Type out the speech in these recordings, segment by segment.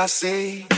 I say.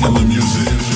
Yellow music.